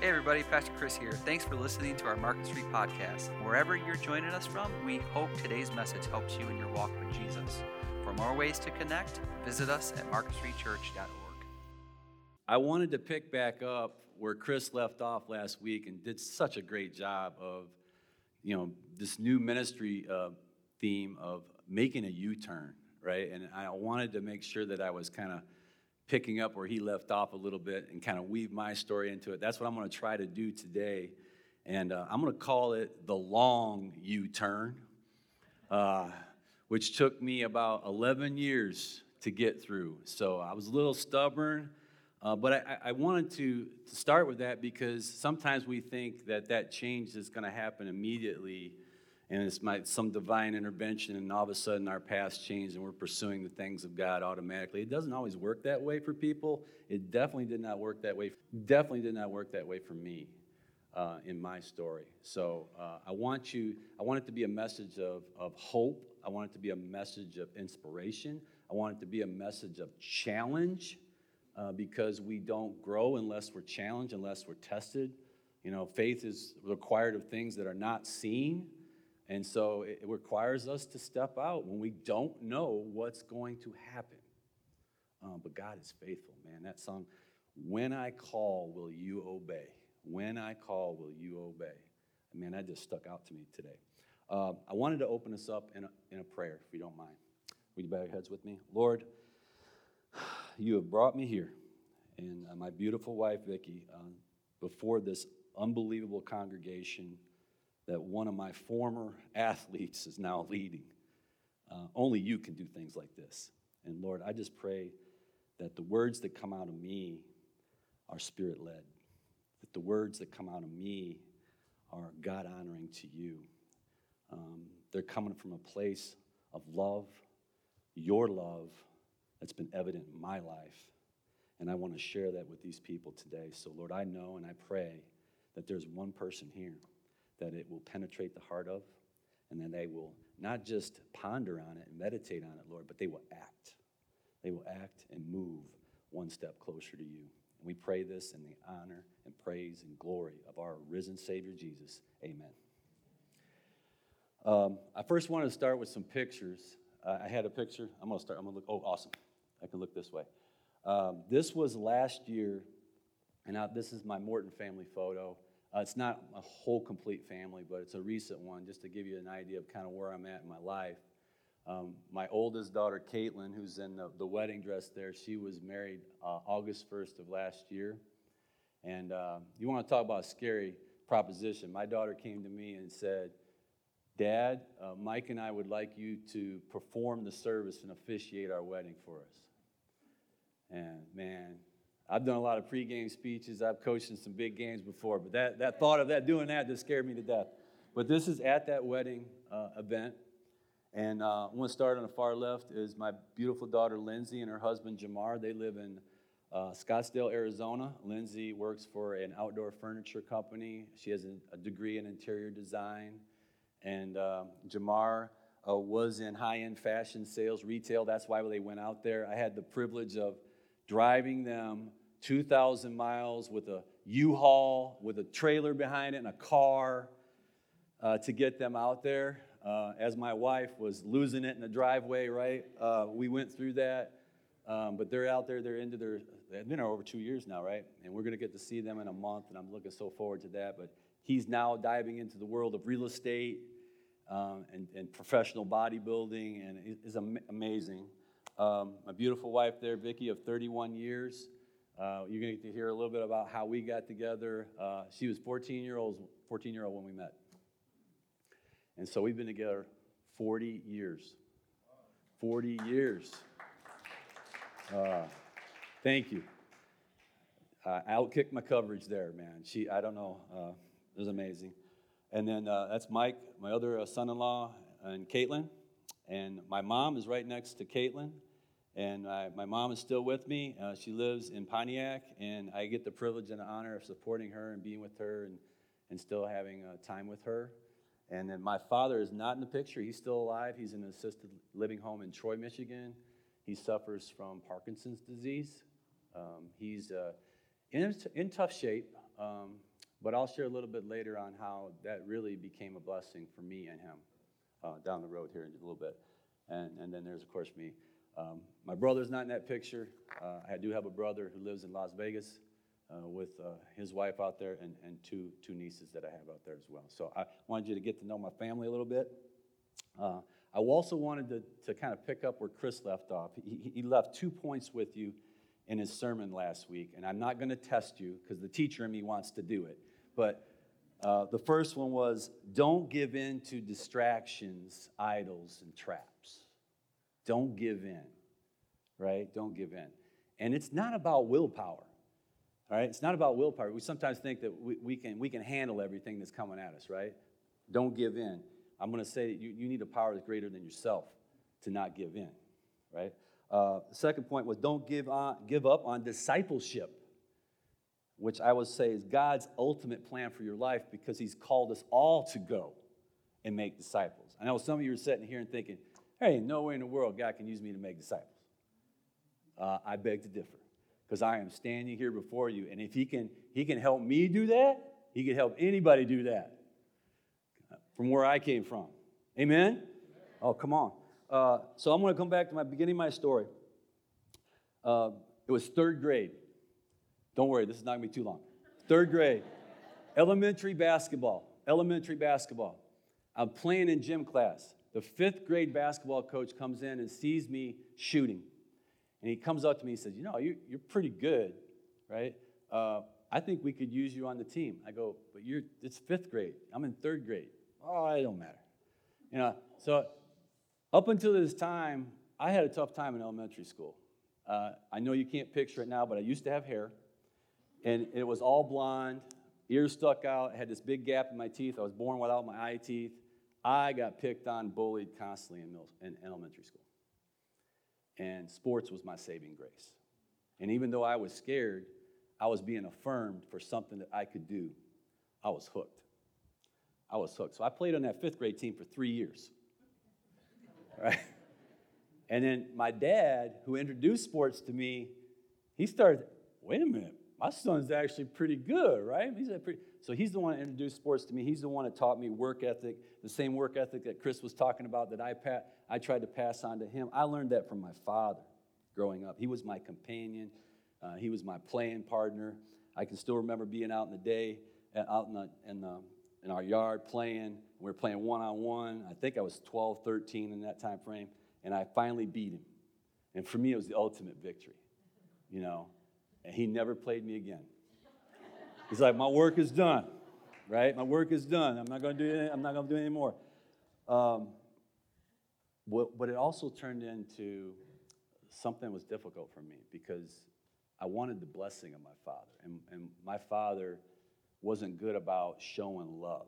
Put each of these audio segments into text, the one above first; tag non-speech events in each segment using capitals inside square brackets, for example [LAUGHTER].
Hey everybody, Pastor Chris here. Thanks for listening to our Market Street podcast. Wherever you're joining us from, we hope today's message helps you in your walk with Jesus. For more ways to connect, visit us at marketstreetchurch.org. I wanted to pick back up where Chris left off last week and did such a great job of, you know, this new ministry uh, theme of making a U-turn, right? And I wanted to make sure that I was kind of picking up where he left off a little bit and kind of weave my story into it. That's what I'm going to try to do today. And uh, I'm going to call it the long U turn, uh, which took me about 11 years to get through. So I was a little stubborn, uh, but I, I wanted to, to start with that because sometimes we think that that change is going to happen immediately and it's my, some divine intervention, and all of a sudden our past changed and we're pursuing the things of God automatically. It doesn't always work that way for people. It definitely did not work that way. Definitely did not work that way for me uh, in my story. So uh, I want you. I want it to be a message of, of hope. I want it to be a message of inspiration. I want it to be a message of challenge, uh, because we don't grow unless we're challenged, unless we're tested. You know, faith is required of things that are not seen. And so it requires us to step out when we don't know what's going to happen. Um, but God is faithful, man. That song, When I Call, Will You Obey? When I Call, Will You Obey? Man, that just stuck out to me today. Uh, I wanted to open us up in a, in a prayer, if you don't mind. Would you bow your heads with me? Lord, [SIGHS] you have brought me here, and uh, my beautiful wife, Vicki, uh, before this unbelievable congregation that one of my former athletes is now leading. Uh, only you can do things like this. And Lord, I just pray that the words that come out of me are spirit led, that the words that come out of me are God honoring to you. Um, they're coming from a place of love, your love, that's been evident in my life. And I want to share that with these people today. So, Lord, I know and I pray that there's one person here that it will penetrate the heart of, and then they will not just ponder on it and meditate on it, Lord, but they will act. They will act and move one step closer to you. And we pray this in the honor and praise and glory of our risen Savior Jesus. Amen. Um, I first want to start with some pictures. Uh, I had a picture. I'm going to start. I'm going to look. Oh, awesome. I can look this way. Um, this was last year, and now this is my Morton family photo. Uh, it's not a whole complete family, but it's a recent one, just to give you an idea of kind of where I'm at in my life. Um, my oldest daughter, Caitlin, who's in the, the wedding dress there, she was married uh, August 1st of last year. And uh, you want to talk about a scary proposition. My daughter came to me and said, Dad, uh, Mike and I would like you to perform the service and officiate our wedding for us. And man, I've done a lot of pregame speeches. I've coached in some big games before, but that, that thought of that doing that just scared me to death. But this is at that wedding uh, event. And uh, to start on the far left is my beautiful daughter Lindsay and her husband Jamar. They live in uh, Scottsdale, Arizona. Lindsay works for an outdoor furniture company. She has a, a degree in interior design. And uh, Jamar uh, was in high end fashion sales, retail. That's why they went out there. I had the privilege of driving them 2,000 miles with a U Haul, with a trailer behind it, and a car uh, to get them out there. Uh, as my wife was losing it in the driveway, right? Uh, we went through that. Um, but they're out there, they're into their, they've been over two years now, right? And we're going to get to see them in a month, and I'm looking so forward to that. But he's now diving into the world of real estate um, and, and, professional bodybuilding, and it is am- amazing. Um, my beautiful wife there, Vicki, of 31 years. Uh, you're going to get to hear a little bit about how we got together. Uh, she was 14 year old, 14 year old when we met, and so we've been together 40 years. 40 years. Uh, thank you. I outkicked my coverage there, man. She, I don't know, uh, it was amazing. And then uh, that's Mike, my other uh, son-in-law, and Caitlin. And my mom is right next to Caitlin. And I, my mom is still with me. Uh, she lives in Pontiac, and I get the privilege and the honor of supporting her and being with her and, and still having uh, time with her. And then my father is not in the picture. He's still alive. He's in an assisted living home in Troy, Michigan. He suffers from Parkinson's disease. Um, he's uh, in, in tough shape. Um, But I'll share a little bit later on how that really became a blessing for me and him uh, down the road here in a little bit. And, and then there's, of course, me. Um, my brother's not in that picture. Uh, I do have a brother who lives in Las Vegas uh, with uh, his wife out there and, and two, two nieces that I have out there as well. So I wanted you to get to know my family a little bit. Uh, I also wanted to, to kind of pick up where Chris left off. He, he left two points with you in his sermon last week, and I'm not going to test you because the teacher in me wants to do it. But uh, the first one was don't give in to distractions, idols, and traps. Don't give in, right? Don't give in. And it's not about willpower, right? It's not about willpower. We sometimes think that we, we, can, we can handle everything that's coming at us, right? Don't give in. I'm going to say you, you need a power that's greater than yourself to not give in, right? Uh, the second point was don't give, on, give up on discipleship, which I would say is God's ultimate plan for your life because He's called us all to go and make disciples. I know some of you are sitting here and thinking, hey, no way in the world God can use me to make disciples. Uh, I beg to differ because I am standing here before you, and if He can, He can help me do that, He can help anybody do that from where I came from. Amen? Oh, come on. Uh, so I'm going to come back to my beginning of my story. Uh, it was third grade. Don't worry, this is not going to be too long. Third grade, elementary basketball. Elementary basketball. I'm playing in gym class. The fifth grade basketball coach comes in and sees me shooting. And he comes up to me and says, You know, you, are pretty good, right? Uh, I think we could use you on the team. I go, But you're, it's fifth grade. I'm in third grade. Oh, it don't matter. You know, so up until this time, I had a tough time in elementary school. Uh, I know you can't picture it now, but I used to have hair, and it was all blonde, ears stuck out, had this big gap in my teeth. I was born without my eye teeth. I got picked on, bullied constantly in, middle, in elementary school. And sports was my saving grace. And even though I was scared, I was being affirmed for something that I could do. I was hooked. I was hooked. So I played on that fifth grade team for three years. [LAUGHS] Right? And then my dad, who introduced sports to me, he started, wait a minute, my son's actually pretty good, right? He's pretty, so he's the one that introduced sports to me. He's the one that taught me work ethic, the same work ethic that Chris was talking about that I, pa- I tried to pass on to him. I learned that from my father growing up. He was my companion, uh, he was my playing partner. I can still remember being out in the day, uh, out in the, in the in our yard playing. We were playing one on one. I think I was 12, 13 in that time frame, and I finally beat him. And for me, it was the ultimate victory, you know. And he never played me again. He's like, my work is done, right? My work is done. I'm not going to do it. I'm not going to do it anymore. Um, but, but it also turned into something was difficult for me because I wanted the blessing of my father, and, and my father wasn't good about showing love,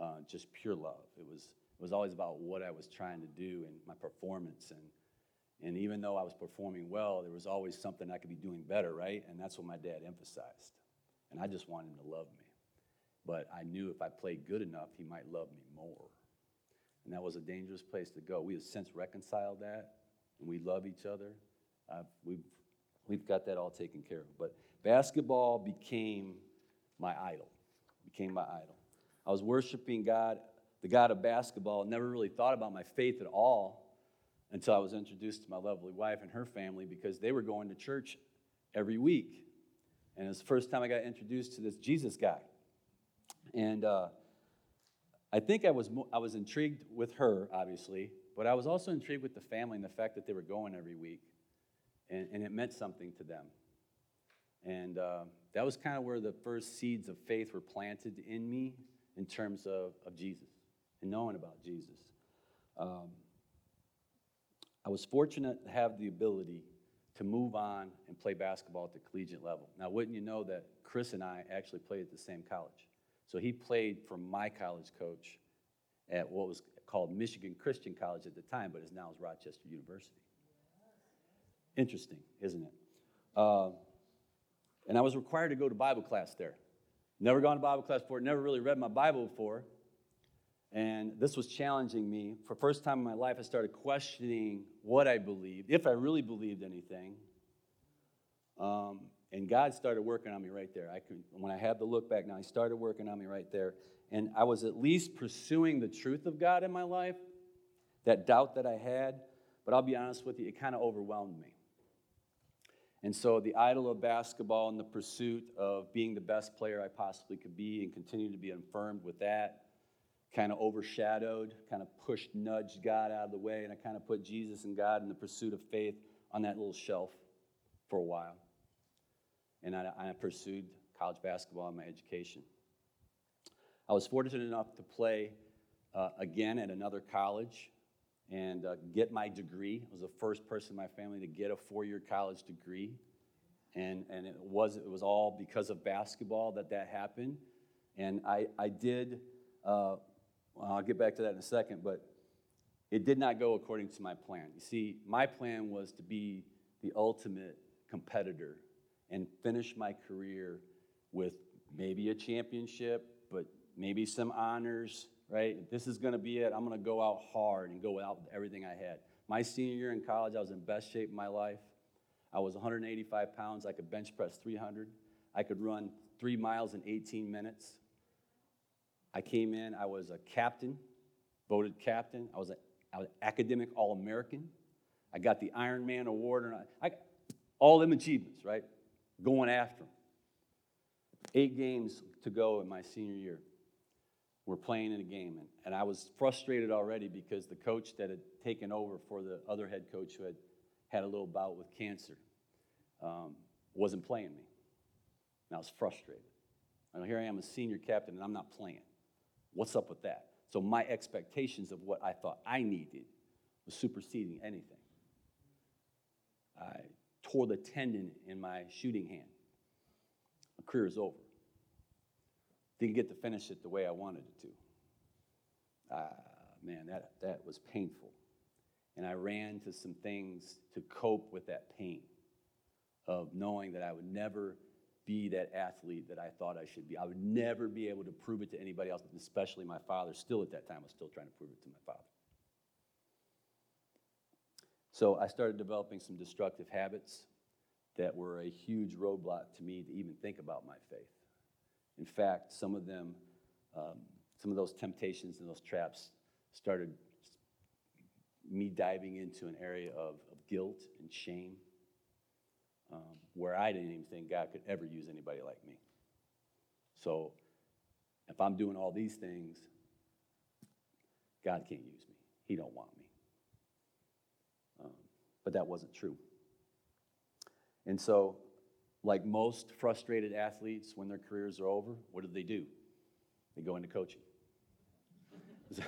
uh, just pure love. It was, it was always about what I was trying to do and my performance. And, and even though I was performing well, there was always something I could be doing better, right? And that's what my dad emphasized. And I just wanted him to love me. But I knew if I played good enough, he might love me more. And that was a dangerous place to go. We have since reconciled that, and we love each other. Uh, we've, we've got that all taken care of. But basketball became my idol, became my idol. I was worshiping God, the God of basketball, never really thought about my faith at all until I was introduced to my lovely wife and her family because they were going to church every week. And it was the first time I got introduced to this Jesus guy. And uh, I think I was, I was intrigued with her, obviously, but I was also intrigued with the family and the fact that they were going every week. And, and it meant something to them. And uh, that was kind of where the first seeds of faith were planted in me in terms of, of Jesus and knowing about Jesus. Um, I was fortunate to have the ability to move on and play basketball at the collegiate level. Now, wouldn't you know that Chris and I actually played at the same college? So he played for my college coach at what was called Michigan Christian College at the time, but is now is Rochester University. Interesting, isn't it? Uh, and I was required to go to Bible class there. Never gone to Bible class before, never really read my Bible before. And this was challenging me. For first time in my life, I started questioning what I believed, if I really believed anything. Um, And God started working on me right there. I could, when I have the look back now, He started working on me right there. And I was at least pursuing the truth of God in my life, that doubt that I had. But I'll be honest with you, it kind of overwhelmed me. And so the idol of basketball and the pursuit of being the best player I possibly could be and continue to be affirmed with that kind of overshadowed, kind of pushed, nudged God out of the way, and I kind of put Jesus and God in the pursuit of faith on that little shelf for a while. And I, I pursued college basketball and my education. I was fortunate enough to play uh, again at another college and uh, get my degree. I was the first person in my family to get a four-year college degree, and and it was it was all because of basketball that that happened. And I I did. Uh, I'll get back to that in a second, but it did not go according to my plan. You see, my plan was to be the ultimate competitor and finish my career with maybe a championship, but maybe some honors, right? If this is going to be it, I'm going to go out hard and go out with everything I had. My senior year in college, I was in best shape of my life. I was 185 pounds. I could bench press 300. I could run three miles in 18 minutes. I came in, I was a captain, voted captain. I was, a, I was academic All American. I got the Ironman Award, and I, I all them achievements, right? Going after them. Eight games to go in my senior year. We're playing in a game, and, and I was frustrated already because the coach that had taken over for the other head coach who had had a little bout with cancer um, wasn't playing me. And I was frustrated. And here I am, a senior captain, and I'm not playing. What's up with that? So my expectations of what I thought I needed was superseding anything. I tore the tendon in my shooting hand. My career is over. Didn't get to finish it the way I wanted it to. Ah, man, that, that was painful. And I ran to some things to cope with that pain of knowing that I would never be that athlete that I thought I should be. I would never be able to prove it to anybody else, especially my father. Still at that time, I was still trying to prove it to my father. So I started developing some destructive habits that were a huge roadblock to me to even think about my faith. In fact, some of them, um, some of those temptations and those traps started me diving into an area of, of guilt and shame um, where I didn't even think God could ever use anybody like me. So if I'm doing all these things, God can't use me. He don't want me. Um, but that wasn't true. And so, like most frustrated athletes, when their careers are over, what do they do? They go into coaching. [LAUGHS]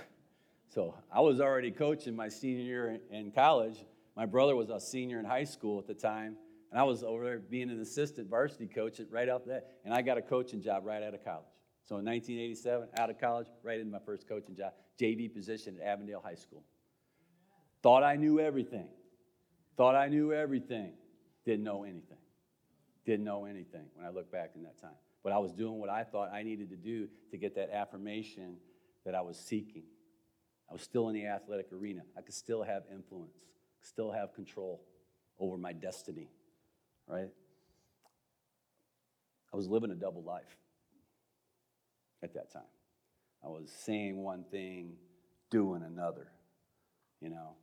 so I was already coaching my senior year in college. My brother was a senior in high school at the time, and I was over there being an assistant varsity coach right out there, and I got a coaching job right out of college. So in 1987, out of college, right into my first coaching job, JV position at Avondale High School. Thought I knew everything. Thought I knew everything. Didn't know anything. Didn't know anything when I look back in that time. But I was doing what I thought I needed to do to get that affirmation that I was seeking. I was still in the athletic arena. I could still have influence, still have control over my destiny right? I was living a double life at that time. I was saying one thing, doing another, you know.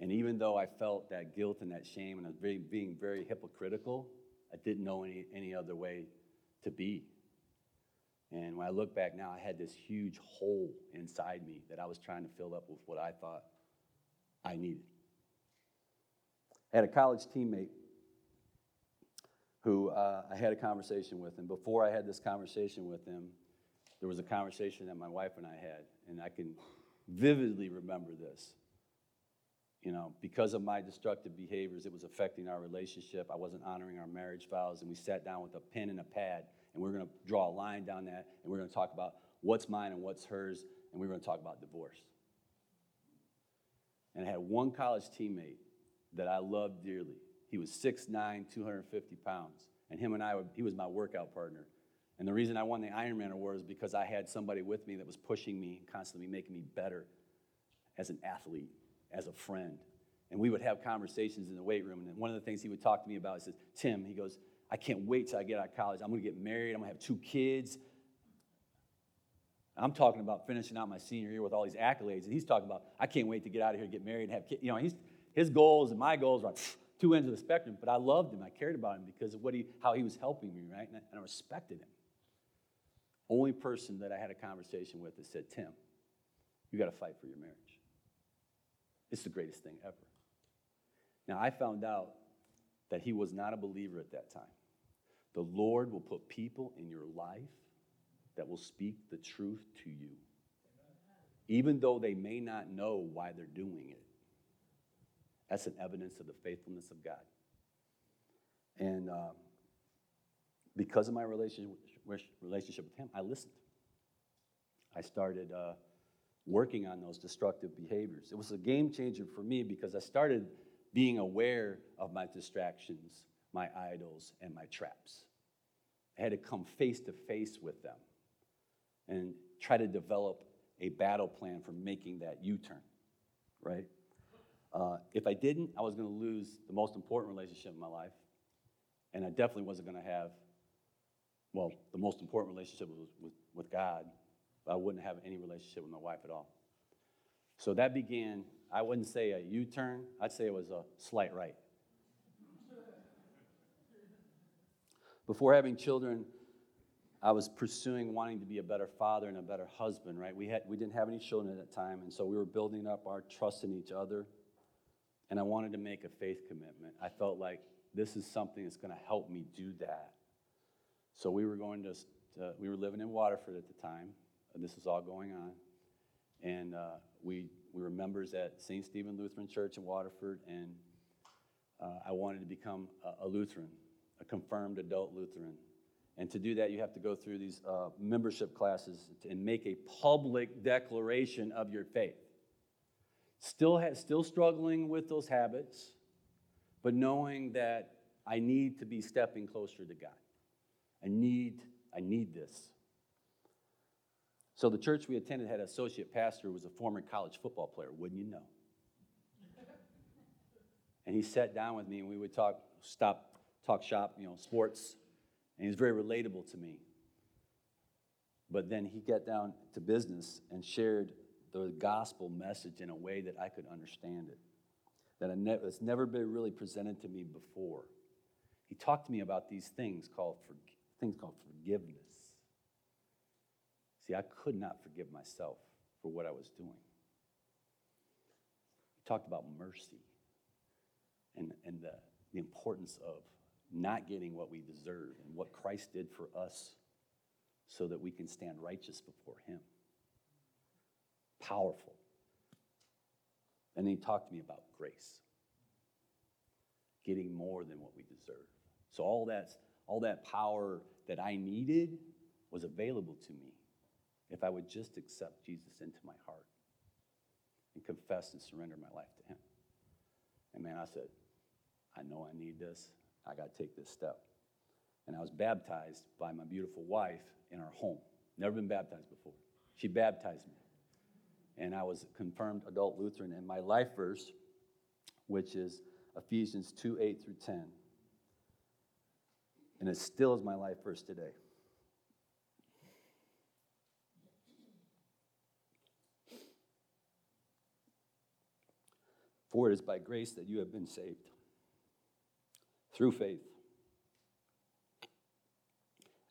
And even though I felt that guilt and that shame and I was very, being very hypocritical, I didn't know any, any other way to be. And when I look back now, I had this huge hole inside me that I was trying to fill up with what I thought I needed. I had a college teammate who uh, I had a conversation with. And before I had this conversation with him, there was a conversation that my wife and I had. And I can vividly remember this. You know, because of my destructive behaviors, it was affecting our relationship. I wasn't honoring our marriage vows. And we sat down with a pen and a pad. And we are going to draw a line down that. And we we're going to talk about what's mine and what's hers. And we we're going to talk about divorce. And I had one college teammate that I loved dearly he was 6'9, 250 pounds. And him and I, he was my workout partner. And the reason I won the Ironman award is because I had somebody with me that was pushing me, constantly making me better as an athlete, as a friend. And we would have conversations in the weight room. And one of the things he would talk to me about is, Tim, he goes, I can't wait till I get out of college. I'm going to get married. I'm going to have two kids. I'm talking about finishing out my senior year with all these accolades, and he's talking about I can't wait to get out of here, get married, and have kids. You know, he's, his goals and my goals are two ends of the spectrum. But I loved him. I cared about him because of what he, how he was helping me, right? And I, and I respected him. Only person that I had a conversation with that said, Tim, you got to fight for your marriage. It's the greatest thing ever. Now, I found out that he was not a believer at that time. The Lord will put people in your life that will speak the truth to you, even though they may not know why they're doing it. That's an evidence of the faithfulness of God. And um, because of my relationship, relationship with Him, I listened. I started uh, working on those destructive behaviors. It was a game changer for me because I started being aware of my distractions, my idols, and my traps. I had to come face to face with them and try to develop a battle plan for making that U turn, right? Uh, if I didn't, I was going to lose the most important relationship in my life. And I definitely wasn't going to have, well, the most important relationship was with, with God. I wouldn't have any relationship with my wife at all. So that began, I wouldn't say a U turn, I'd say it was a slight right. Before having children, I was pursuing wanting to be a better father and a better husband, right? We, had, we didn't have any children at that time, and so we were building up our trust in each other. And I wanted to make a faith commitment. I felt like this is something that's going to help me do that. So we were going to, we were living in Waterford at the time. This was all going on. And uh, we, we were members at St. Stephen Lutheran Church in Waterford, and uh, I wanted to become a, a Lutheran, a confirmed adult Lutheran. And to do that, you have to go through these uh, membership classes and make a public declaration of your faith. Still, ha- still struggling with those habits, but knowing that I need to be stepping closer to God. I need, I need this. So the church we attended had an associate pastor who was a former college football player, wouldn't you know? [LAUGHS] And he sat down with me and we would talk, stop, talk shop, you know, sports, and he was very relatable to me. But then he got down to business and shared the gospel message in a way that I could understand it, that has never been really presented to me before. He talked to me about these things called for, things called forgiveness. See, I could not forgive myself for what I was doing. He talked about mercy and, and the, the importance of not getting what we deserve and what Christ did for us so that we can stand righteous before Him. Powerful. And he talked to me about grace, getting more than what we deserve. So all that, all that power that I needed was available to me if I would just accept Jesus into my heart and confess and surrender my life to Him. And man, I said, I know I need this. I got to take this step. And I was baptized by my beautiful wife in our home. Never been baptized before. She baptized me. And I was confirmed adult Lutheran. And my life verse, which is Ephesians 2 8 through 10, and it still is my life verse today. For it is by grace that you have been saved through faith.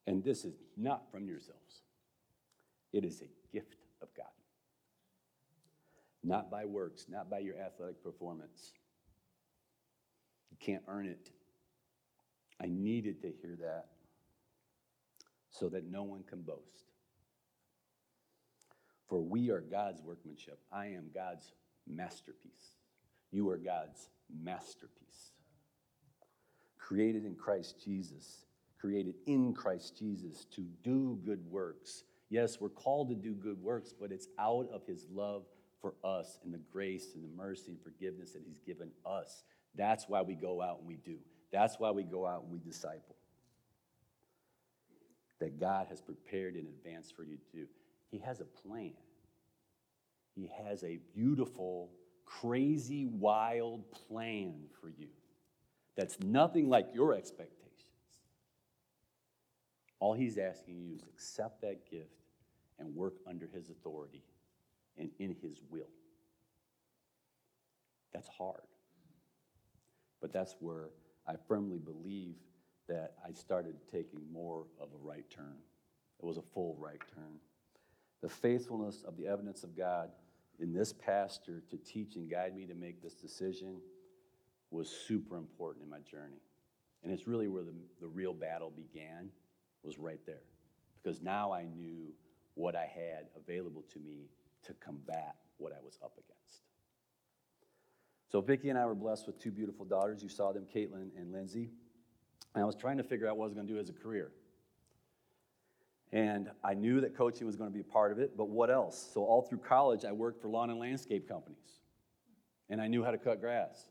And this is not from yourselves, it is a gift of God. Not by works, not by your athletic performance. You can't earn it. I needed to hear that so that no one can boast. For we are God's workmanship. I am God's masterpiece. You are God's masterpiece. Created in Christ Jesus, created in Christ Jesus to do good works. Yes, we're called to do good works, but it's out of his love for us and the grace and the mercy and forgiveness that he's given us. That's why we go out and we do. That's why we go out and we disciple. That God has prepared in advance for you to do. He has a plan. He has a beautiful crazy, wild plan for you that's nothing like your expectations. All he's asking you is accept that gift and work under his authority and in his will. That's hard. But that's where I firmly believe that I started taking more of a right turn. It was a full right turn. The faithfulness of the evidence of God in this pastor to teach and guide me to make this decision was super important in my journey. And it's really where the, the real battle began, was right there. Because now I knew what I had available to me to combat what I was up against. So Vicki and I were blessed with two beautiful daughters. You saw them, Caitlin and Lindsay. And I was trying to figure out what I was going to do as a career. And I knew that coaching was going to be a part of it, but what else? So all through college, I worked for lawn and landscape companies. And I knew how to cut grass.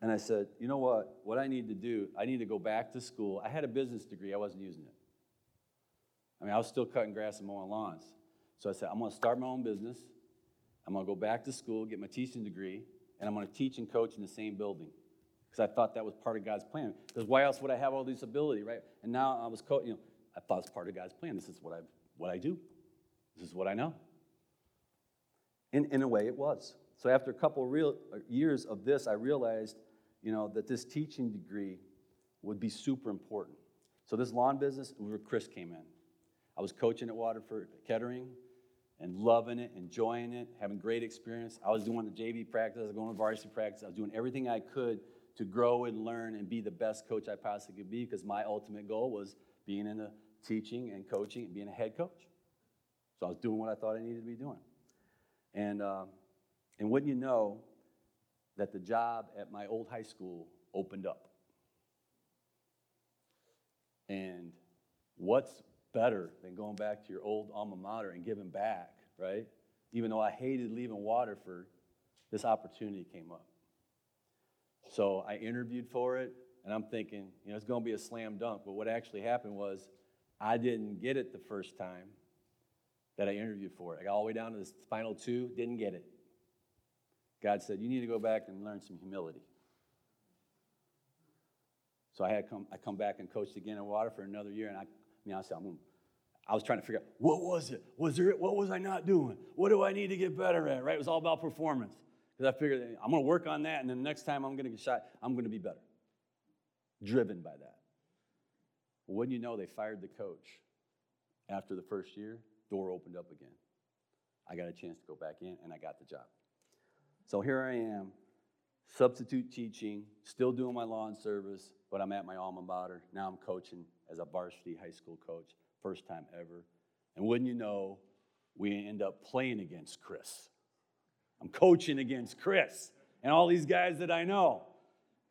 And I said, you know what? What I need to do, I need to go back to school. I had a business degree, I wasn't using it. I mean, I was still cutting grass and mowing lawns. So I said, I'm going to start my own business. I'm going to go back to school, get my teaching degree, and I'm going to teach and coach in the same building. Because I thought that was part of God's plan. Because why else would I have all these ability, right? And now I was, co- you know, I thought it's part of God's plan. This is what I, what I do. This is what I know. In, in a way, it was. So after a couple of real uh, years of this, I realized, you know, that this teaching degree would be super important. So this lawn business, where Chris came in. I was coaching at Waterford Kettering and loving it, enjoying it, having great experience. I was doing the JV practice, I was going to varsity practice, I was doing everything I could to grow and learn and be the best coach I possibly could be because my ultimate goal was being in the teaching and coaching and being a head coach. So I was doing what I thought I needed to be doing. And, um, and wouldn't you know that the job at my old high school opened up? And what's better than going back to your old alma mater and giving back, right? Even though I hated leaving Waterford, this opportunity came up. So I interviewed for it, and I'm thinking, you know, it's going to be a slam dunk. But what actually happened was I didn't get it the first time that I interviewed for it. I got all the way down to the final two, didn't get it. God said, You need to go back and learn some humility. So I had come, I come back and coached again in Waterford another year, and I mean, I said, I'm, I was trying to figure out what was it? Was there? What was I not doing? What do I need to get better at? Right? It was all about performance because I figured I'm going to work on that, and then the next time I'm going to get shot, I'm going to be better. Driven by that. Wouldn't you know, they fired the coach after the first year. Door opened up again. I got a chance to go back in, and I got the job. So here I am, substitute teaching, still doing my lawn service, but I'm at my alma mater. Now I'm coaching as a varsity high school coach, first time ever. And wouldn't you know, we end up playing against Chris. I'm coaching against Chris and all these guys that I know.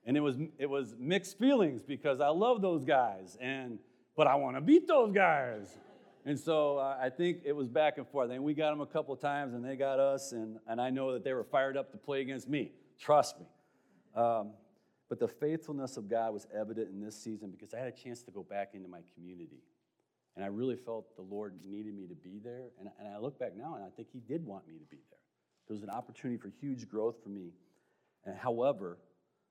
And it was, it was mixed feelings because I love those guys, and, but I want to beat those guys. And so uh, I think it was back and forth. And we got them a couple times, and they got us, and, and I know that they were fired up to play against me. Trust me. Um, but the faithfulness of God was evident in this season because I had a chance to go back into my community. And I really felt the Lord needed me to be there. And, and I look back now, and I think He did want me to be there. There was an opportunity for huge growth for me. And however,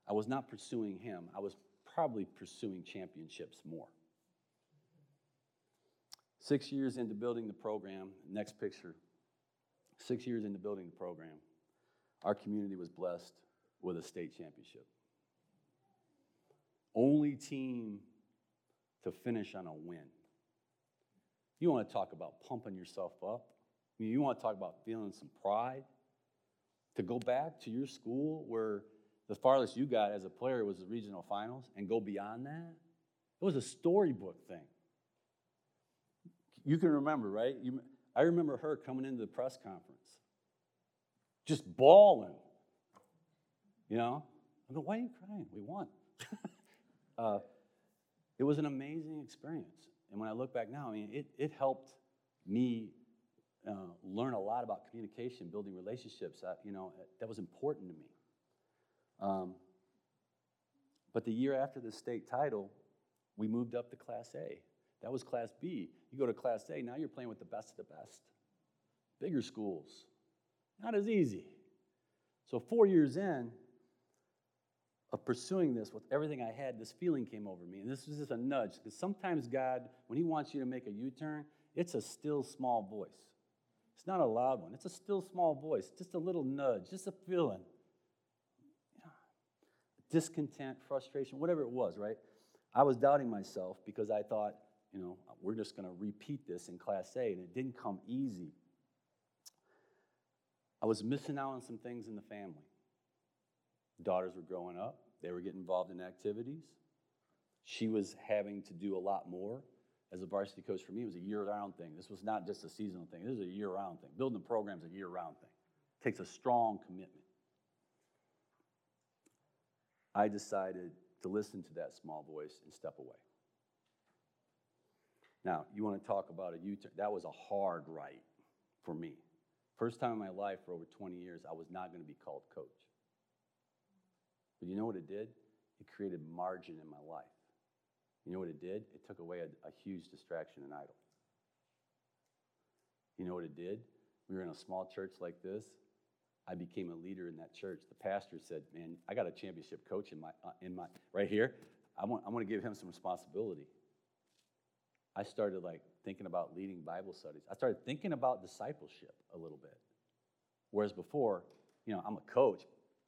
I was not pursuing Him, I was probably pursuing championships more. Six years into building the program, next picture. Six years into building the program, our community was blessed with a state championship. Only team to finish on a win. You want to talk about pumping yourself up? You want to talk about feeling some pride? To go back to your school where the farthest you got as a player was the regional finals and go beyond that? It was a storybook thing. You can remember, right? You, I remember her coming into the press conference, just bawling. You know? I go, why are you crying? We won. [LAUGHS] uh, it was an amazing experience. And when I look back now, I mean, it, it helped me uh, learn a lot about communication, building relationships. Uh, you know, that was important to me. Um, but the year after the state title, we moved up to Class A. That was Class B. You go to Class A, now you're playing with the best of the best. Bigger schools. Not as easy. So, four years in, of pursuing this with everything I had, this feeling came over me. And this was just a nudge. Because sometimes God, when He wants you to make a U turn, it's a still small voice. It's not a loud one, it's a still small voice, just a little nudge, just a feeling. Discontent, frustration, whatever it was, right? I was doubting myself because I thought, you know, we're just going to repeat this in Class A, and it didn't come easy. I was missing out on some things in the family. Daughters were growing up, they were getting involved in activities. She was having to do a lot more. As a varsity coach for me, it was a year round thing. This was not just a seasonal thing, this is a year round thing. Building a program is a year round thing, it takes a strong commitment. I decided to listen to that small voice and step away. Now, you want to talk about a U turn? That was a hard right for me. First time in my life for over 20 years, I was not going to be called coach. But you know what it did? It created margin in my life. You know what it did? It took away a, a huge distraction and idol. You know what it did? We were in a small church like this. I became a leader in that church. The pastor said, "Man, I got a championship coach in my uh, in my right here. I want I want to give him some responsibility." I started like thinking about leading Bible studies. I started thinking about discipleship a little bit. Whereas before, you know, I'm a coach.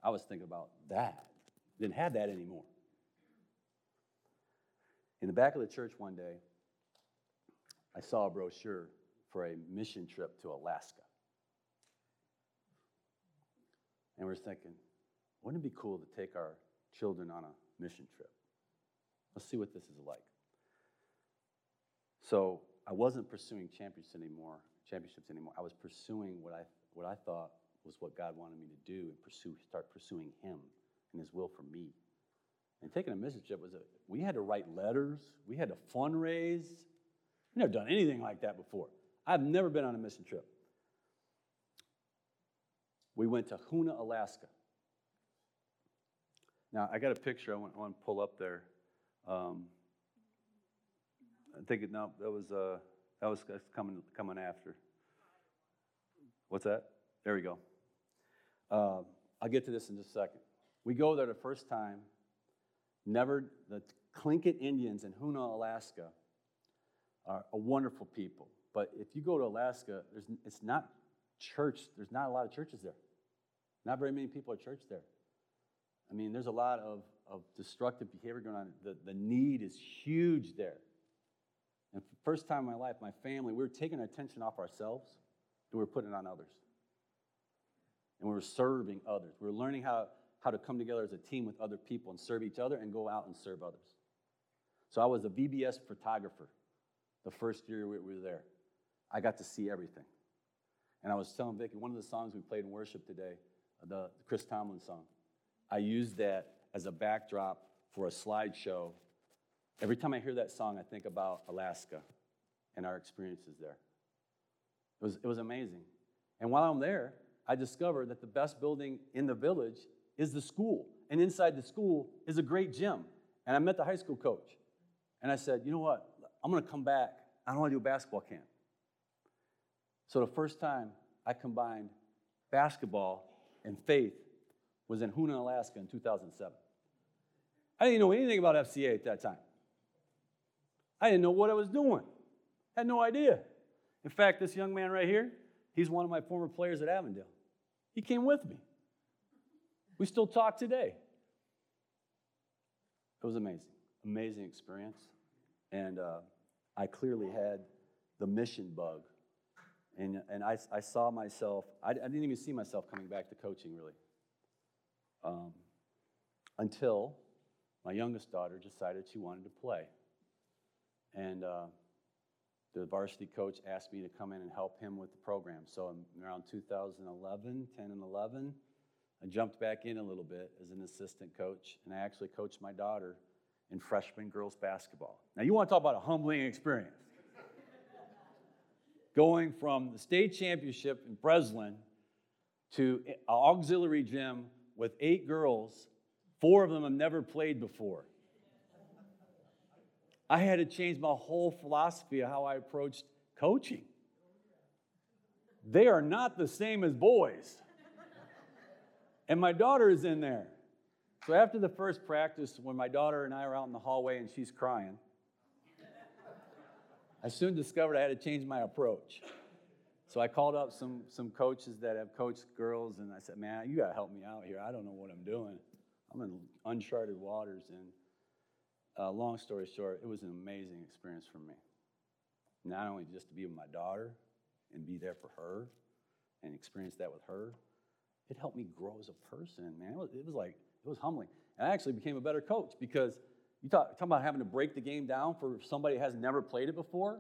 I was thinking about that. Didn't have that anymore. In the back of the church one day, I saw a brochure for a mission trip to Alaska. And we're thinking, wouldn't it be cool to take our children on a mission trip? Let's see what this is like. So I wasn't pursuing championships anymore, championships anymore. I was pursuing what I, what I thought was what God wanted me to do and pursue, start pursuing Him and His will for me. And taking a mission trip was a, we had to write letters, we had to fundraise. We've never done anything like that before. I've never been on a mission trip. We went to Hoonah, Alaska. Now, I got a picture I want, I want to pull up there. Um, I think it, no, that was, uh, that was coming, coming after. What's that? There we go. Uh, I'll get to this in just a second. We go there the first time. Never, the Tlingit Indians in Hoonah, Alaska are a wonderful people. But if you go to Alaska, there's, it's not church, there's not a lot of churches there. Not very many people at church there. I mean, there's a lot of, of destructive behavior going on. The, the need is huge there. And for the first time in my life, my family, we were taking attention off ourselves and we were putting it on others. And we were serving others. We were learning how, how to come together as a team with other people and serve each other and go out and serve others. So I was a VBS photographer the first year we were there. I got to see everything. And I was telling Vicki, one of the songs we played in worship today, the Chris Tomlin song. I used that as a backdrop for a slideshow. Every time I hear that song, I think about Alaska and our experiences there. It was, it was amazing. And while I'm there, I discovered that the best building in the village is the school. And inside the school is a great gym. And I met the high school coach. And I said, you know what? I'm going to come back. I don't want to do a basketball camp. So the first time I combined basketball and faith was in Hoonah, Alaska in 2007. I didn't know anything about FCA at that time. I didn't know what I was doing. I had no idea. In fact, this young man right here, he's one of my former players at Avondale. He came with me. We still talk today. It was amazing, amazing experience. And uh, I clearly had the mission bug. And, and I, I saw myself, I, I didn't even see myself coming back to coaching really. Um, until my youngest daughter decided she wanted to play. And uh, the varsity coach asked me to come in and help him with the program. So around 2011, 10 and 11, I jumped back in a little bit as an assistant coach, and I actually coached my daughter in freshman girls basketball. Now, you want to talk about a humbling experience [LAUGHS] going from the state championship in Breslin to an auxiliary gym with eight girls. Four of them have never played before. I had to change my whole philosophy of how I approached coaching. They are not the same as boys. And my daughter is in there. So after the first practice, when my daughter and I are out in the hallway and she's crying, I soon discovered I had to change my approach. So I called up some, some coaches that have coached girls, and I said, Man, you got to help me out here. I don't know what I'm doing. I'm in uncharted waters. And uh, long story short, it was an amazing experience for me. Not only just to be with my daughter and be there for her and experience that with her, it helped me grow as a person, man. It was, it was like, it was humbling. And I actually became a better coach because you talk, about having to break the game down for somebody who has never played it before.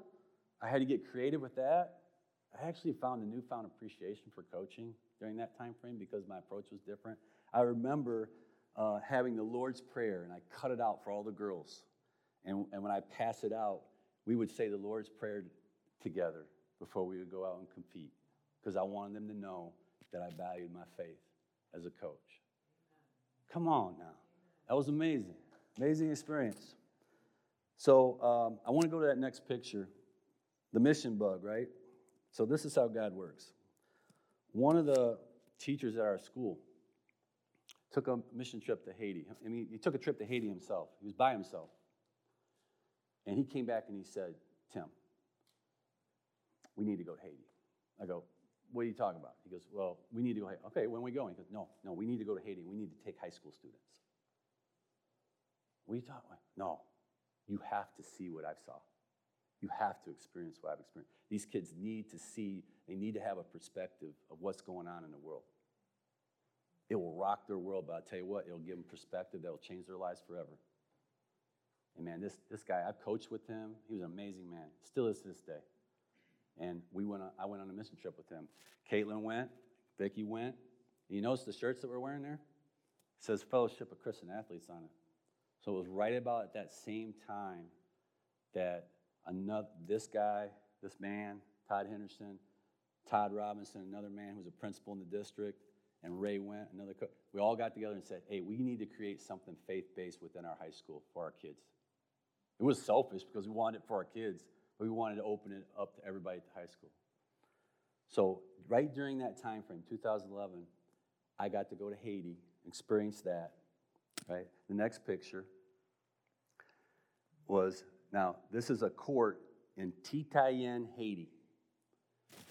I had to get creative with that. I actually found a newfound appreciation for coaching during that time frame because my approach was different. I remember uh, having the Lord's Prayer, and I cut it out for all the girls. And, and when I pass it out, we would say the Lord's Prayer together before we would go out and compete because I wanted them to know that I valued my faith as a coach. Come on now. That was amazing. Amazing experience. So um, I want to go to that next picture the mission bug, right? So this is how God works. One of the teachers at our school took a mission trip to Haiti. I mean, he took a trip to Haiti himself. He was by himself. And he came back and he said, Tim, we need to go to Haiti. I go, what are you talking about? He goes, well, we need to go. Okay, when are we going? He goes, no, no, we need to go to Haiti. We need to take high school students. Talking about? No, you have to see what I've saw. You have to experience what I've experienced. These kids need to see, they need to have a perspective of what's going on in the world. It will rock their world, but I'll tell you what, it'll give them perspective that will change their lives forever. And man, this, this guy, I've coached with him. He was an amazing man, still is to this day. And we went on, I went on a mission trip with him. Caitlin went, Vicki went. And you notice the shirts that we're wearing there? It says Fellowship of Christian Athletes on it. So it was right about at that same time that another, this guy, this man, Todd Henderson, Todd Robinson, another man who was a principal in the district, and Ray went, another coach. We all got together and said, hey, we need to create something faith based within our high school for our kids. It was selfish because we wanted it for our kids, but we wanted to open it up to everybody at the high school. So, right during that time frame, 2011, I got to go to Haiti, experience that. Right? The next picture was now, this is a court in Titanyen, Haiti.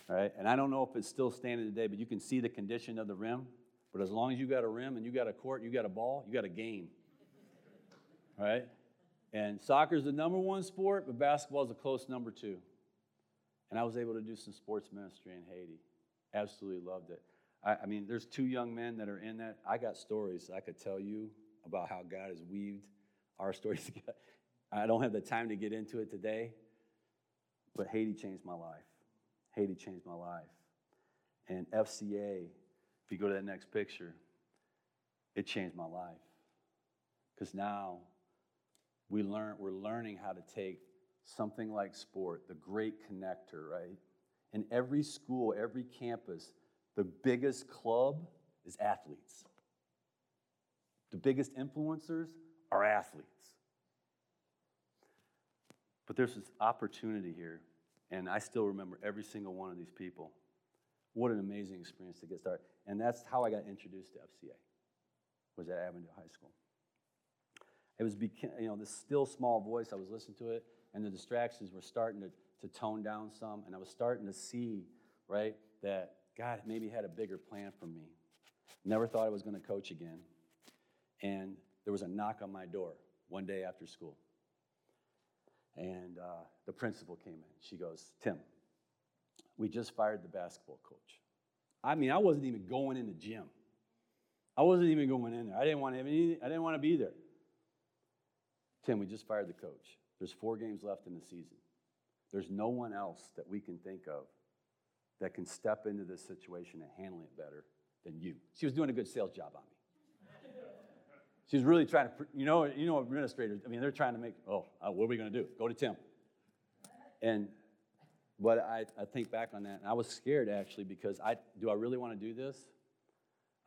Right, and I don't know if it's still standing today, but you can see the condition of the rim. But as long as you got a rim and you got a court, you got a ball, you got a game. Right? And soccer is the number one sport, but basketball is a close number two. And I was able to do some sports ministry in Haiti. Absolutely loved it. I, I mean, there's two young men that are in that. I got stories I could tell you about how God has weaved our [LAUGHS] stories together. I don't have the time to get into it today, but Haiti changed my life. Haiti changed my life. And FCA, if you go to that next picture, it changed my life. Because now we learn, we're learning how to take something like sport, the great connector, right? In every school, every campus, the biggest club is athletes. The biggest influencers are athletes. But there's this opportunity here, and I still remember every single one of these people. What an amazing experience to get started. And that's how I got introduced to FCA, was at Avondale High School. It was, you know, this still small voice, I was listening to it, and the distractions were starting to, to tone down some, and I was starting to see, right, that God maybe had a bigger plan for me. Never thought I was going to coach again. And there was a knock on my door one day after school. And uh, the principal came in. She goes, Tim, we just fired the basketball coach. I mean, I wasn't even going in the gym. I wasn't even going in there. I didn't want to have any, I didn't want to be there. Tim, we just fired the coach. There's four games left in the season. There's no one else that we can think of that can step into this situation and handle it better than you. She was doing a good sales job on me. She's really trying to, you know, you know, administrators. I mean, they're trying to make. Oh, uh, what are we going to do? Go to Tim. And, but I, I think back on that, and I was scared actually because I do I really want to do this?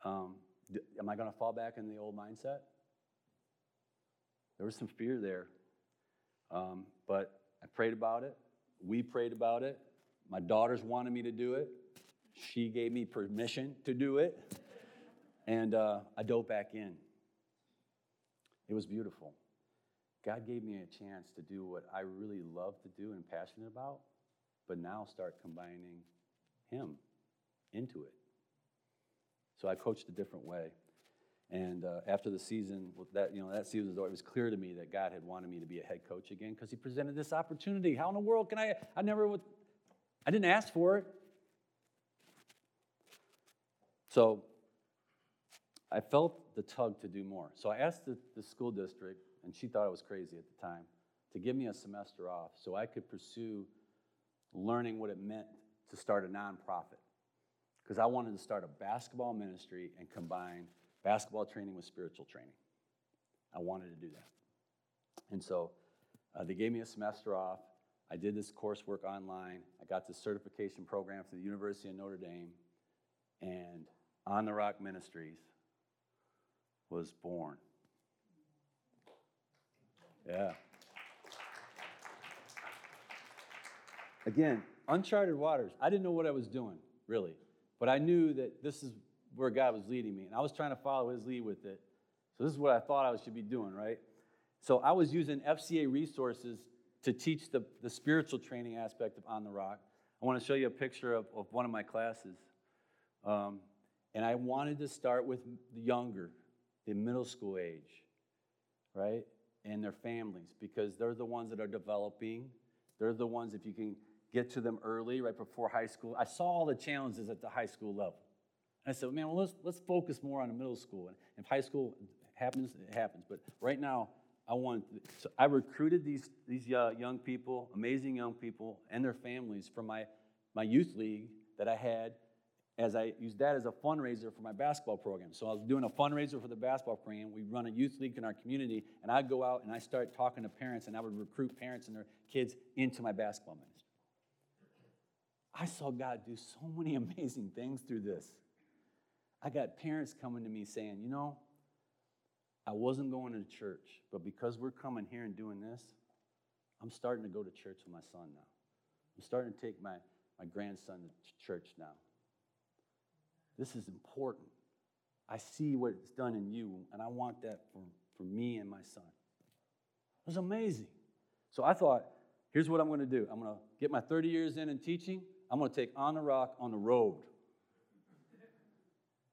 Um, am I going to fall back in the old mindset? There was some fear there, um, but I prayed about it. We prayed about it. My daughters wanted me to do it. She gave me permission to do it, and uh, I dove back in. It was beautiful. God gave me a chance to do what I really love to do and passionate about, but now start combining Him into it. So I coached a different way. And uh, after the season, that you know that season was it was clear to me that God had wanted me to be a head coach again because He presented this opportunity. How in the world can I? I never would. I didn't ask for it. So I felt the tug to do more. So I asked the, the school district, and she thought I was crazy at the time, to give me a semester off so I could pursue learning what it meant to start a nonprofit. Because I wanted to start a basketball ministry and combine basketball training with spiritual training. I wanted to do that. And so uh, they gave me a semester off. I did this coursework online. I got this certification program from the University of Notre Dame. And On the Rock Ministries was born. Yeah. Again, uncharted waters. I didn't know what I was doing, really. But I knew that this is where God was leading me. And I was trying to follow his lead with it. So this is what I thought I should be doing, right? So I was using FCA resources to teach the, the spiritual training aspect of On the Rock. I want to show you a picture of, of one of my classes. Um, and I wanted to start with the younger, the middle school age, right? And their families, because they're the ones that are developing. They're the ones, if you can get to them early, right before high school. I saw all the challenges at the high school level. I said, man, well, let's, let's focus more on the middle school. And if high school happens, it happens. But right now, I want, so I recruited these, these young people, amazing young people, and their families from my, my youth league that I had as I used that as a fundraiser for my basketball program. So I was doing a fundraiser for the basketball program. We run a youth league in our community, and I'd go out and I start talking to parents, and I would recruit parents and their kids into my basketball ministry. I saw God do so many [LAUGHS] amazing things through this. I got parents coming to me saying, you know, I wasn't going to church, but because we're coming here and doing this, I'm starting to go to church with my son now. I'm starting to take my, my grandson to church now. This is important. I see what it's done in you, and I want that for, for me and my son. It was amazing. So I thought, here's what I'm going to do I'm going to get my 30 years in in teaching. I'm going to take On the Rock on the road.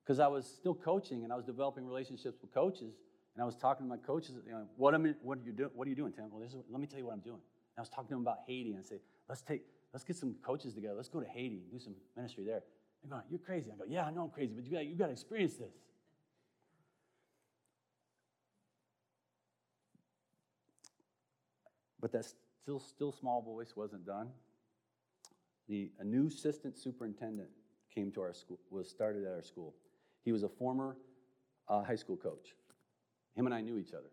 Because I was still coaching and I was developing relationships with coaches. And I was talking to my coaches, you know, what, am I, what, are, you do, what are you doing, Tim? Well, is, let me tell you what I'm doing. And I was talking to them about Haiti and I say, let's take, let's get some coaches together. Let's go to Haiti and do some ministry there. They're going, you're crazy. I go, yeah, I know I'm crazy, but you got, you to experience this. But that still, still small voice wasn't done the, a new assistant superintendent came to our school, was started at our school. He was a former uh, high school coach. Him and I knew each other.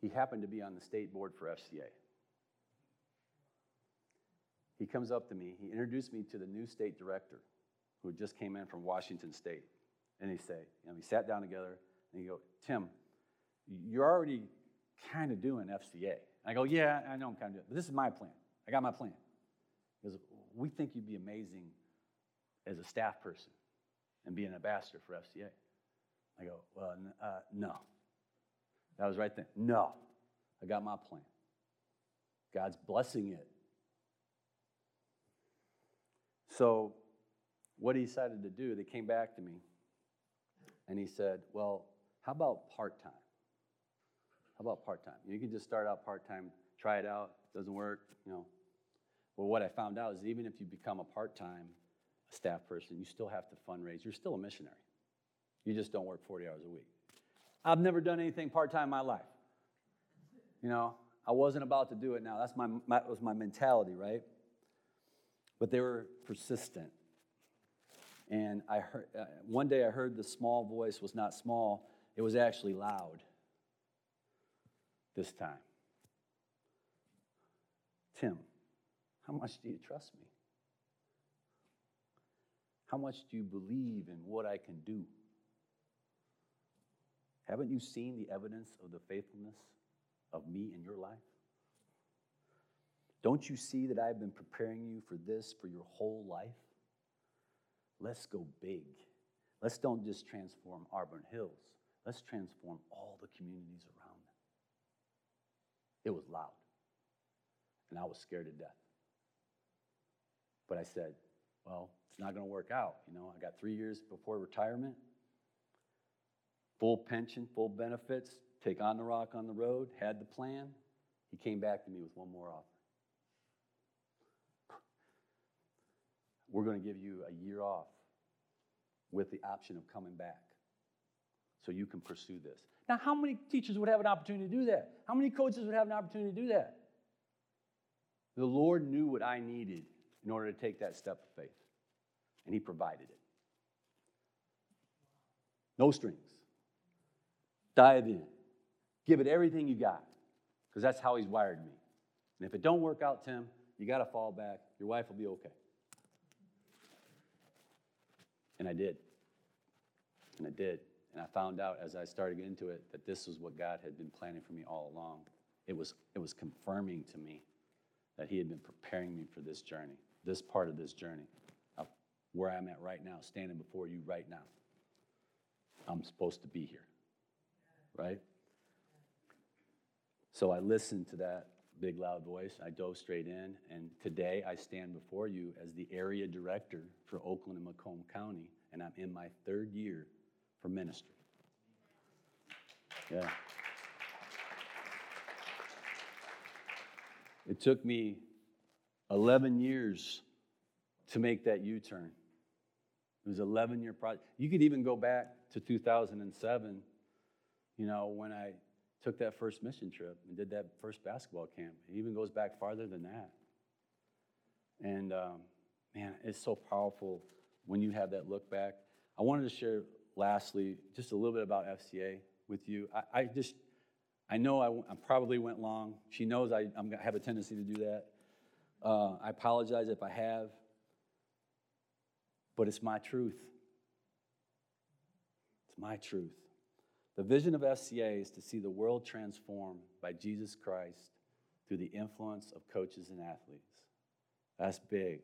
He happened to be on the state board for FCA. He comes up to me, he introduced me to the new state director who just came in from Washington State. And he say, you know, we sat down together and he go, Tim, you're already kind of doing FCA. And I go, yeah, I know I'm kind of doing it, but this is my plan. I got my plan. Because we think you'd be amazing as a staff person and be an ambassador for FCA. I go, well, uh, no. That was right then. No. I got my plan. God's blessing it. So, what he decided to do, they came back to me and he said, Well, how about part time? How about part time? You can just start out part time, try it out, doesn't work, you know, well, what I found out is even if you become a part time staff person, you still have to fundraise. You're still a missionary. You just don't work 40 hours a week. I've never done anything part time in my life. You know, I wasn't about to do it now. That's my, that was my mentality, right? But they were persistent. And I heard, uh, one day I heard the small voice was not small, it was actually loud this time. Tim, how much do you trust me? How much do you believe in what I can do? Haven't you seen the evidence of the faithfulness of me in your life? Don't you see that I've been preparing you for this for your whole life? Let's go big. Let's don't just transform Auburn Hills. Let's transform all the communities around them. It was loud. And I was scared to death. But I said, well, it's not going to work out. You know, I got three years before retirement, full pension, full benefits, take on the rock on the road, had the plan. He came back to me with one more offer. We're going to give you a year off with the option of coming back so you can pursue this. Now, how many teachers would have an opportunity to do that? How many coaches would have an opportunity to do that? The Lord knew what I needed in order to take that step of faith, and He provided it. No strings. Dive in. Give it everything you got, because that's how He's wired me. And if it don't work out, Tim, you got to fall back. Your wife will be okay. And I did. And I did. And I found out as I started into it that this was what God had been planning for me all along. It was, it was confirming to me that He had been preparing me for this journey, this part of this journey, of where I'm at right now, standing before you right now. I'm supposed to be here, right? So I listened to that big loud voice. I dove straight in, and today I stand before you as the area director for Oakland and Macomb County, and I'm in my third year for ministry. Yeah. It took me 11 years to make that U turn. It was 11 year project. You could even go back to 2007, you know, when I took that first mission trip and did that first basketball camp. It even goes back farther than that. And um, man, it's so powerful when you have that look back. I wanted to share, lastly, just a little bit about FCA with you. I, I just, I know I, I, probably went long. She knows I I'm, have a tendency to do that. Uh, I apologize if I have, but it's my truth. It's my truth. The vision of FCA is to see the world transformed by Jesus Christ through the influence of coaches and athletes. That's big.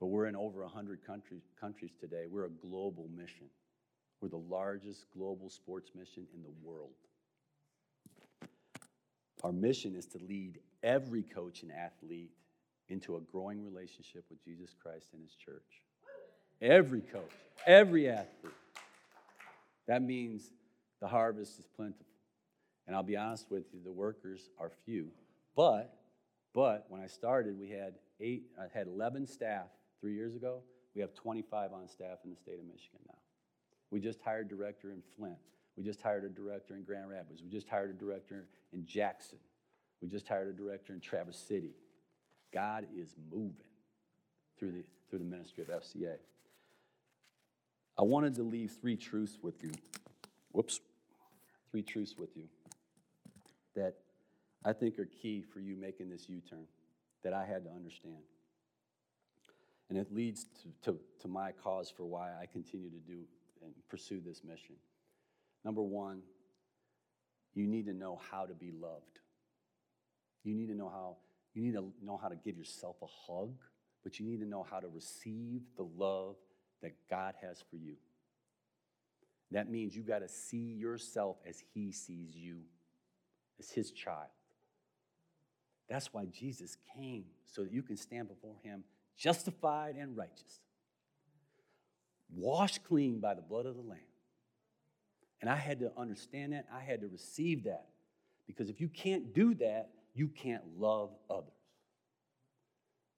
But we're in over 100 countries, countries today. We're a global mission. We're the largest global sports mission in the world. Our mission is to lead every coach and athlete into a growing relationship with Jesus Christ and His church. Every coach, every athlete. That means the harvest is plentiful. And I'll be honest with you, the workers are few. But, but when I started, we had eight, I had 11 staff three years ago. We have 25 on staff in the state of Michigan now. We just hired a director in Flint. We just hired a director in Grand Rapids. We just hired a director in Jackson. We just hired a director in Traverse City. God is moving through the, through the ministry of FCA. I wanted to leave three truths with you. Whoops three truths with you that I think are key for you making this U turn that I had to understand. And it leads to, to, to, my cause for why I continue to do and pursue this mission. Number one, you need to know how to be loved. You need to know how you need to know how to give yourself a hug, but you need to know how to receive the love that God has for you. That means you got to see yourself as He sees you, as His child. That's why Jesus came, so that you can stand before Him justified and righteous, washed clean by the blood of the Lamb. And I had to understand that. I had to receive that. Because if you can't do that, you can't love others.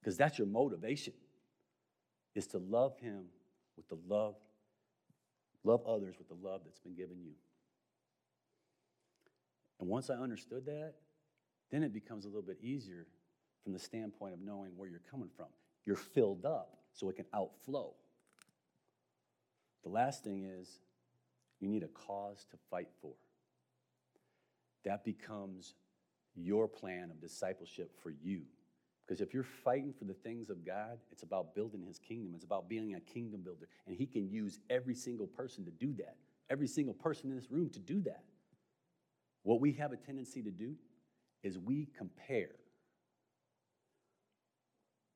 Because that's your motivation, is to love Him with the love Love others with the love that's been given you. And once I understood that, then it becomes a little bit easier from the standpoint of knowing where you're coming from. You're filled up so it can outflow. The last thing is you need a cause to fight for. That becomes your plan of discipleship for you. Because if you're fighting for the things of God, it's about building his kingdom. It's about being a kingdom builder. And he can use every single person to do that, every single person in this room to do that. What we have a tendency to do is we compare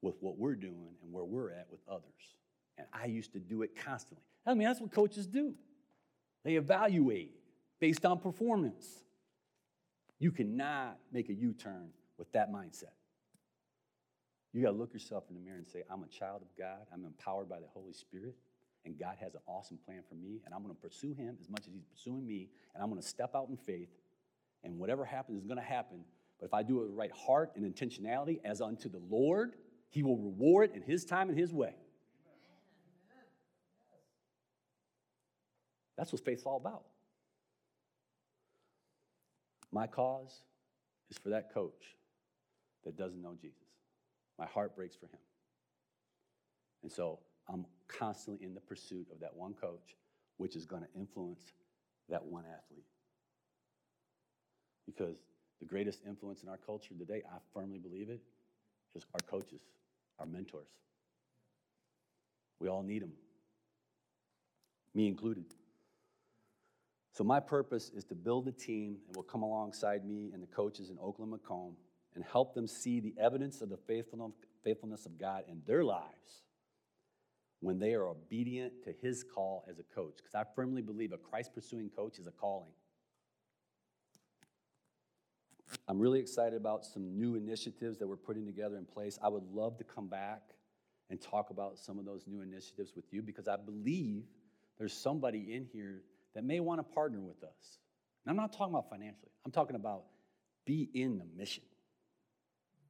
with what we're doing and where we're at with others. And I used to do it constantly. I mean, that's what coaches do. They evaluate based on performance. You cannot make a U turn with that mindset. You got to look yourself in the mirror and say, I'm a child of God. I'm empowered by the Holy Spirit. And God has an awesome plan for me. And I'm going to pursue Him as much as He's pursuing me. And I'm going to step out in faith. And whatever happens is going to happen. But if I do it with the right heart and intentionality as unto the Lord, He will reward in His time and His way. That's what faith's all about. My cause is for that coach that doesn't know Jesus. My heart breaks for him. And so I'm constantly in the pursuit of that one coach, which is going to influence that one athlete. Because the greatest influence in our culture today, I firmly believe it, is our coaches, our mentors. We all need them, me included. So, my purpose is to build a team and will come alongside me and the coaches in Oakland Macomb and help them see the evidence of the faithfulness of God in their lives when they are obedient to his call as a coach. Because I firmly believe a Christ pursuing coach is a calling. I'm really excited about some new initiatives that we're putting together in place. I would love to come back and talk about some of those new initiatives with you because I believe there's somebody in here that may want to partner with us. And I'm not talking about financially, I'm talking about be in the mission.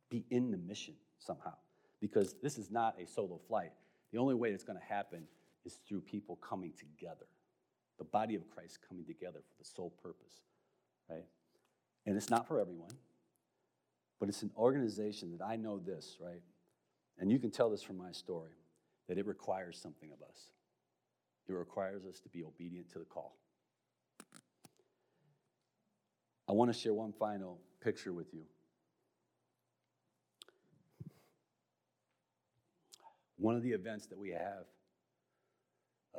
Be in the mission somehow. Because this is not a solo flight. The only way it's going to happen is through people coming together, the body of Christ coming together for the sole purpose, right? And it's not for everyone, but it's an organization that I know this, right? And you can tell this from my story that it requires something of us. It requires us to be obedient to the call. I want to share one final picture with you. One of the events that we have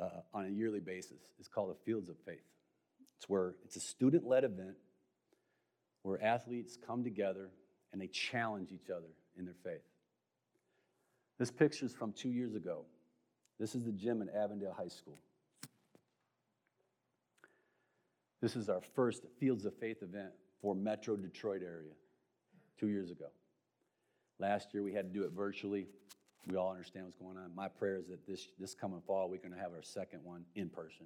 uh, on a yearly basis is called the Fields of Faith. It's where it's a student-led event where athletes come together and they challenge each other in their faith. This picture is from two years ago. This is the gym at Avondale High School. This is our first Fields of Faith event for Metro Detroit area two years ago. Last year we had to do it virtually. We all understand what's going on. My prayer is that this, this coming fall we're going to have our second one in person,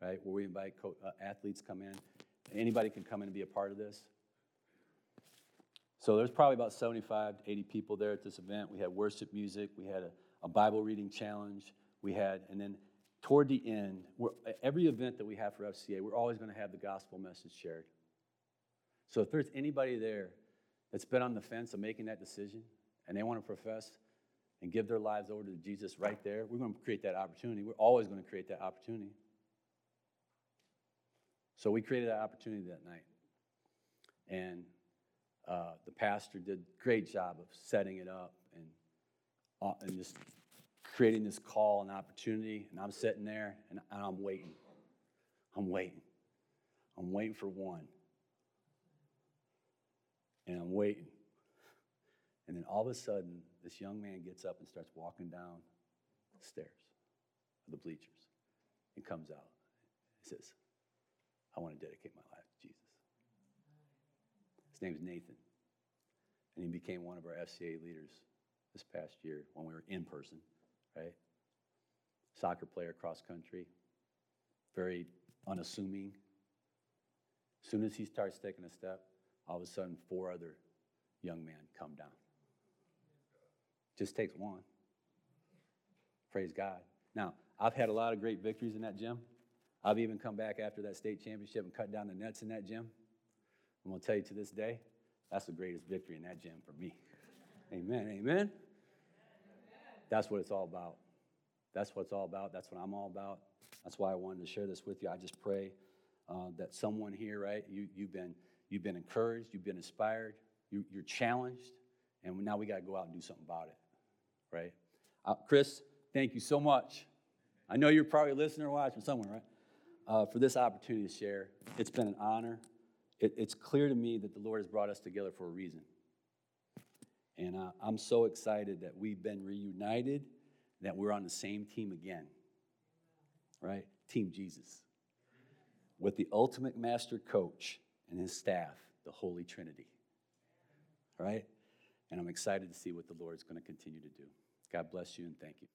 right? Where we invite co- uh, athletes come in. Anybody can come in and be a part of this. So there's probably about 75 to 80 people there at this event. We had worship music. We had a a Bible reading challenge we had, and then toward the end, every event that we have for FCA, we're always going to have the gospel message shared. So if there's anybody there that's been on the fence of making that decision and they want to profess and give their lives over to Jesus right there, we're going to create that opportunity. We're always going to create that opportunity. So we created that opportunity that night. And uh, the pastor did a great job of setting it up and uh, and just creating this call and opportunity. And I'm sitting there and, and I'm waiting. I'm waiting. I'm waiting for one. And I'm waiting. And then all of a sudden, this young man gets up and starts walking down the stairs of the bleachers and comes out. He says, I want to dedicate my life to Jesus. His name is Nathan. And he became one of our FCA leaders this past year when we were in person, right? Soccer player, cross country, very unassuming. As soon as he starts taking a step, all of a sudden, four other young men come down. Just takes one. Praise God. Now, I've had a lot of great victories in that gym. I've even come back after that state championship and cut down the nets in that gym. I'm going to tell you to this day, that's the greatest victory in that gym for me. Amen. Amen. That's what it's all about. That's what it's all about. That's what I'm all about. That's why I wanted to share this with you. I just pray uh, that someone here, right, you, you've, been, you've been encouraged, you've been inspired, you, you're challenged, and now we got to go out and do something about it, right? Uh, Chris, thank you so much. I know you're probably listening or watching somewhere, right? Uh, for this opportunity to share. It's been an honor. It, it's clear to me that the Lord has brought us together for a reason. And uh, I'm so excited that we've been reunited, that we're on the same team again. Right? Team Jesus. with the ultimate master coach and his staff, the Holy Trinity. Right? And I'm excited to see what the Lord's going to continue to do. God bless you and thank you.